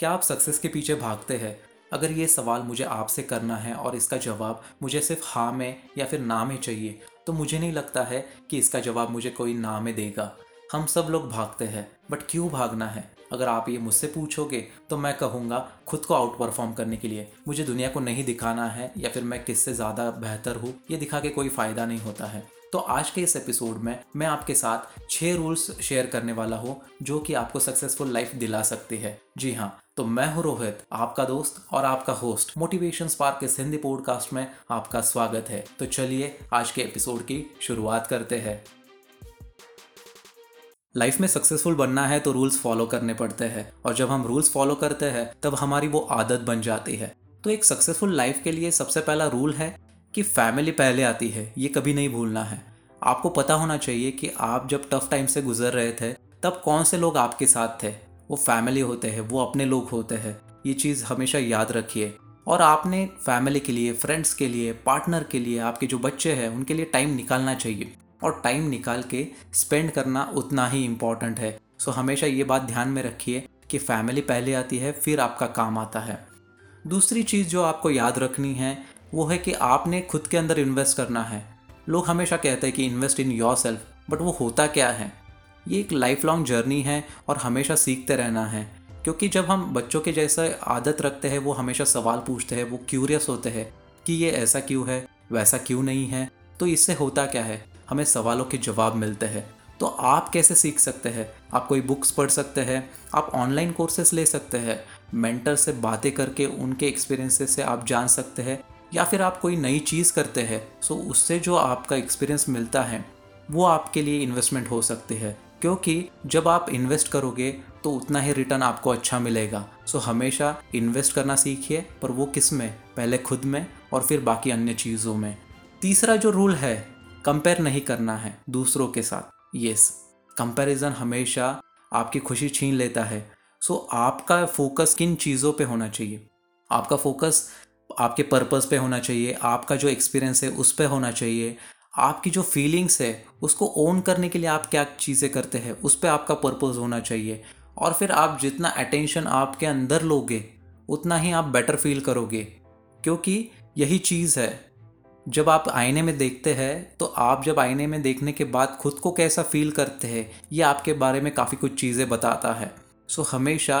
क्या आप सक्सेस के पीछे भागते हैं? अगर ये सवाल मुझे आपसे करना है और इसका जवाब मुझे सिर्फ़ हाँ में या फिर ना में चाहिए तो मुझे नहीं लगता है कि इसका जवाब मुझे कोई ना में देगा। हम सब लोग भागते हैं बट क्यों भागना है? अगर आप ये मुझसे पूछोगे तो मैं कहूँगा, खुद को आउट परफॉर्म करने के लिए। मुझे दुनिया को नहीं दिखाना है या फिर मैं किससे ज़्यादा बेहतर हूँ, ये दिखा के कोई फ़ायदा नहीं होता है। तो आज के इस एपिसोड में मैं आपके साथ छह रूल्स शेयर करने वाला हूँ, जो कि आपको सक्सेसफुल लाइफ दिला सकती है। जी हाँ तो मैं हूँ रोहित, आपका दोस्त और आपका होस्ट मोटिवेशन स्पार्क इस हिंदी पॉडकास्ट में आपका स्वागत है। तो चलिए आज के एपिसोड की शुरुआत करते हैं। लाइफ में सक्सेसफुल बनना है तो रूल्स फॉलो करने पड़ते हैं। और जब हम रूल्स फॉलो करते हैं, तब हमारी वो आदत बन जाती है। तो एक सक्सेसफुल लाइफ के लिए सबसे पहला रूल है कि फैमिली पहले आती है, ये कभी नहीं भूलना है। आपको पता होना चाहिए कि आप जब टफ टाइम से गुजर रहे थे, तब कौन से लोग आपके साथ थे? वो फैमिली होते हैं, वो अपने लोग होते हैं। ये चीज़ हमेशा याद रखिए। और आपने फैमिली के लिए फ्रेंड्स के लिए पार्टनर के लिए, आपके जो बच्चे हैं, उनके लिए टाइम निकालना चाहिए। और टाइम निकाल के स्पेंड करना उतना ही इंपॉर्टेंट है। सो हमेशा ये बात ध्यान में रखिए कि फैमिली पहले आती है, फिर आपका काम आता है। दूसरी चीज़ जो आपको याद रखनी है वो है कि आपने खुद के अंदर इन्वेस्ट करना है। लोग हमेशा कहते हैं कि invest in yourself but वो होता क्या है? ये एक लाइफ लॉन्ग जर्नी है और हमेशा सीखते रहना है। क्योंकि जब हम बच्चों के जैसा आदत रखते हैं, वो हमेशा सवाल पूछते हैं, वो क्यूरियस होते हैं कि ये ऐसा क्यों है, वैसा क्यों नहीं है? तो इससे होता क्या है? हमें सवालों के जवाब मिलते हैं। तो आप कैसे सीख सकते हैं? आप कोई बुक्स पढ़ सकते हैं, आप ऑनलाइन कोर्सेस ले सकते हैं मेंटर से बातें करके, उनके एक्सपीरियंसेस से आप जान सकते हैं या फिर आप कोई नई चीज़ करते हैं सो उससे जो आपका एक्सपीरियंस मिलता है, वो आपके लिए इन्वेस्टमेंट हो सकती है। क्योंकि जब आप इन्वेस्ट करोगे तो उतना ही रिटर्न आपको अच्छा मिलेगा। सो हमेशा इन्वेस्ट करना सीखिए, पर वो किसमें? पहले खुद में और फिर बाकी अन्य चीज़ों में। तीसरा जो रूल है कंपेयर नहीं करना है दूसरों के साथ। यस कंपैरिजन हमेशा आपकी खुशी छीन लेता है। सो आपका फोकस किन चीज़ों पे होना चाहिए? आपका फोकस आपके पर्पज़ पे होना चाहिए, आपका जो एक्सपीरियंस है उस पर होना चाहिए। आपकी जो फीलिंग्स है, उसको ओन करने के लिए आप क्या चीज़ें करते हैं, उस पर आपका पर्पज़ होना चाहिए। और फिर आप जितना अटेंशन आपके अंदर लोगे, उतना ही आप बेटर फील करोगे। क्योंकि यही चीज़ है, जब आप आईने में देखते हैं तो आप जब आईने में देखने के बाद खुद को कैसा फील करते हैं, ये आपके बारे में काफ़ी कुछ चीज़ें बताता है। सो हमेशा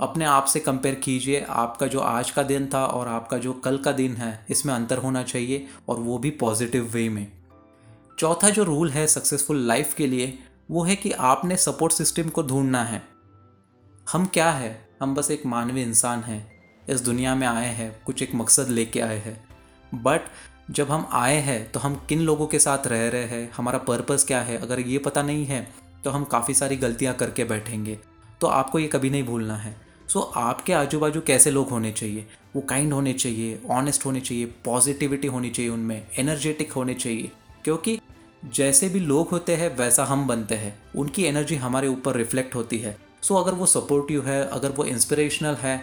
अपने आप से कंपेयर कीजिए। आपका जो आज का दिन था और आपका जो कल का दिन है, इसमें अंतर होना चाहिए और वो भी पॉजिटिव वे में। चौथा जो रूल है सक्सेसफुल लाइफ के लिए, वो है कि आपने सपोर्ट सिस्टम को ढूंढना है। हम क्या है? हम बस एक मानवीय इंसान हैं। इस दुनिया में आए हैं, कुछ एक मकसद लेके आए हैं। बट जब हम आए हैं तो हम किन लोगों के साथ रह रहे हैं? हमारा पर्पज़ क्या है? अगर ये पता नहीं है तो हम काफ़ी सारी गलतियाँ करके बैठेंगे। तो आपको ये कभी नहीं भूलना है। सो so, आपके आजू बाजू कैसे लोग होने चाहिए? वो काइंड होने चाहिए ऑनेस्ट होने चाहिए पॉजिटिविटी होनी चाहिए उनमें एनर्जेटिक होने चाहिए। क्योंकि जैसे भी लोग होते हैं वैसा हम बनते हैं। उनकी एनर्जी हमारे ऊपर रिफ्लेक्ट होती है। सो so, अगर वो सपोर्टिव है अगर वो इंस्पिरेशनल है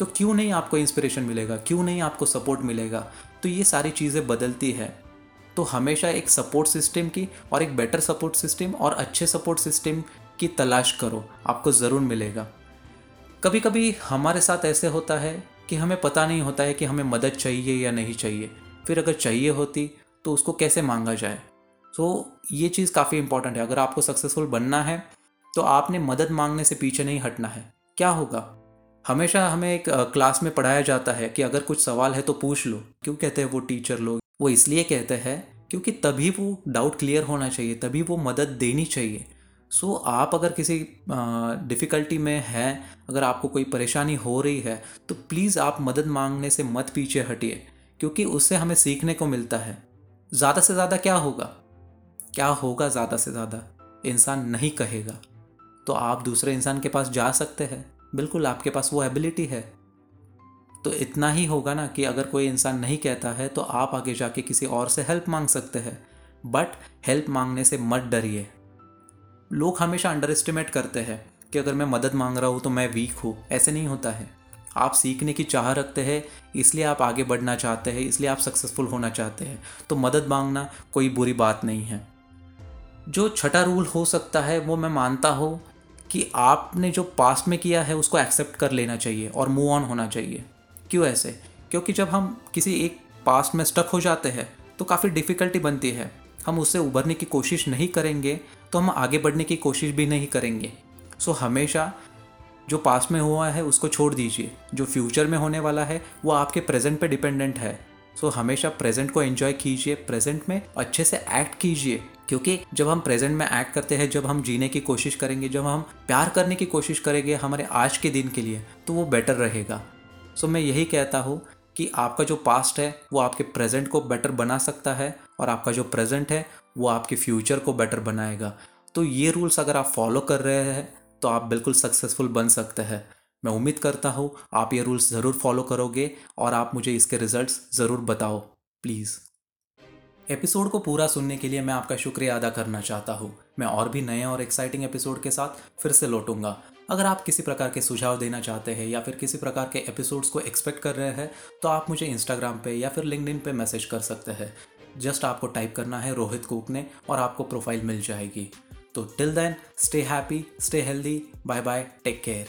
तो क्यों नहीं आपको इंस्पिरेशन मिलेगा? क्यों नहीं आपको सपोर्ट मिलेगा? तो ये सारी चीज़ें बदलती है। तो हमेशा एक सपोर्ट सिस्टम की और एक बेटर सपोर्ट सिस्टम और अच्छे सपोर्ट सिस्टम की तलाश करो। आपको ज़रूर मिलेगा। कभी कभी हमारे साथ ऐसे होता है कि हमें पता नहीं होता है कि हमें मदद चाहिए या नहीं चाहिए। फिर अगर चाहिए होती तो उसको कैसे मांगा जाए? तो ये चीज़ काफ़ी इंपॉर्टेंट है। अगर आपको सक्सेसफुल बनना है तो आपने मदद मांगने से पीछे नहीं हटना है। क्या होगा? हमेशा हमें एक क्लास में पढ़ाया जाता है कि अगर कुछ सवाल है तो पूछ लो। क्यों कहते हैं वो टीचर लोग? वो इसलिए कहते हैं क्योंकि तभी वो डाउट क्लियर होना चाहिए, तभी वो मदद देनी चाहिए। सो so, आप अगर किसी डिफ़िकल्टी में हैं अगर आपको कोई परेशानी हो रही है तो प्लीज़ आप मदद मांगने से मत पीछे हटिए क्योंकि उससे हमें सीखने को मिलता है। ज़्यादा से ज़्यादा क्या होगा? क्या होगा ज़्यादा से ज़्यादा? इंसान नहीं कहेगा। तो आप दूसरे इंसान के पास जा सकते हैं। बिल्कुल आपके पास वो एबिलिटी है। तो इतना ही होगा ना कि अगर कोई इंसान नहीं कहता है तो आप आगे जाके किसी और से हेल्प मांग सकते हैं। बट हेल्प मांगने से मत डरिए। लोग हमेशा अंडर एस्टिमेट करते हैं कि अगर मैं मदद मांग रहा हूँ तो मैं वीक हूँ। ऐसे नहीं होता है। आप सीखने की चाह रखते हैं, इसलिए आप आगे बढ़ना चाहते हैं, इसलिए आप सक्सेसफुल होना चाहते हैं। तो मदद मांगना कोई बुरी बात नहीं है। जो छठा रूल हो सकता है, वो मैं मानता हूँ कि आपने जो पास्ट में किया है, उसको एक्सेप्ट कर लेना चाहिए और मूव ऑन होना चाहिए। क्यों ऐसे? क्योंकि जब हम किसी एक पास्ट में स्टक हो जाते हैं तो काफ़ी डिफ़िकल्टी बनती है। हम उससे उभरने की कोशिश नहीं करेंगे तो हम आगे बढ़ने की कोशिश भी नहीं करेंगे। सो हमेशा जो पास्ट में हुआ है उसको छोड़ दीजिए। जो फ्यूचर में होने वाला है वो आपके प्रेजेंट पे डिपेंडेंट है। सो so, हमेशा प्रेजेंट को एंजॉय कीजिए प्रेजेंट में अच्छे से एक्ट कीजिए। क्योंकि जब हम प्रेजेंट में एक्ट करते हैं जब हम जीने की कोशिश करेंगे जब हम प्यार करने की कोशिश करेंगे हमारे आज के दिन के लिए तो वो बेटर रहेगा। सो so, मैं यही कहता हूँ कि आपका जो पास्ट है, वो आपके प्रेजेंट को बेटर बना सकता है और आपका जो प्रेजेंट है, वो आपके फ्यूचर को बेटर बनाएगा। तो ये रूल्स अगर आप फॉलो कर रहे हैं तो आप बिल्कुल सक्सेसफुल बन सकते हैं। मैं उम्मीद करता हूँ, आप ये रूल्स ज़रूर फॉलो करोगे और आप मुझे इसके रिजल्ट्स ज़रूर बताओ प्लीज़ एपिसोड को पूरा सुनने के लिए मैं आपका शुक्रिया अदा करना चाहता हूँ। मैं और भी नए और एक्साइटिंग एपिसोड के साथ फिर से लौटूँगा। अगर आप किसी प्रकार के सुझाव देना चाहते हैं या फिर किसी प्रकार के एपिसोड्स को एक्सपेक्ट कर रहे हैं तो आप मुझे इंस्टाग्राम पे या फिर लिंकड पे मैसेज कर सकते हैं। जस्ट आपको टाइप करना है रोहित कुकने और आपको प्रोफ़ाइल मिल जाएगी। तो till then stay happy stay healthy bye bye take care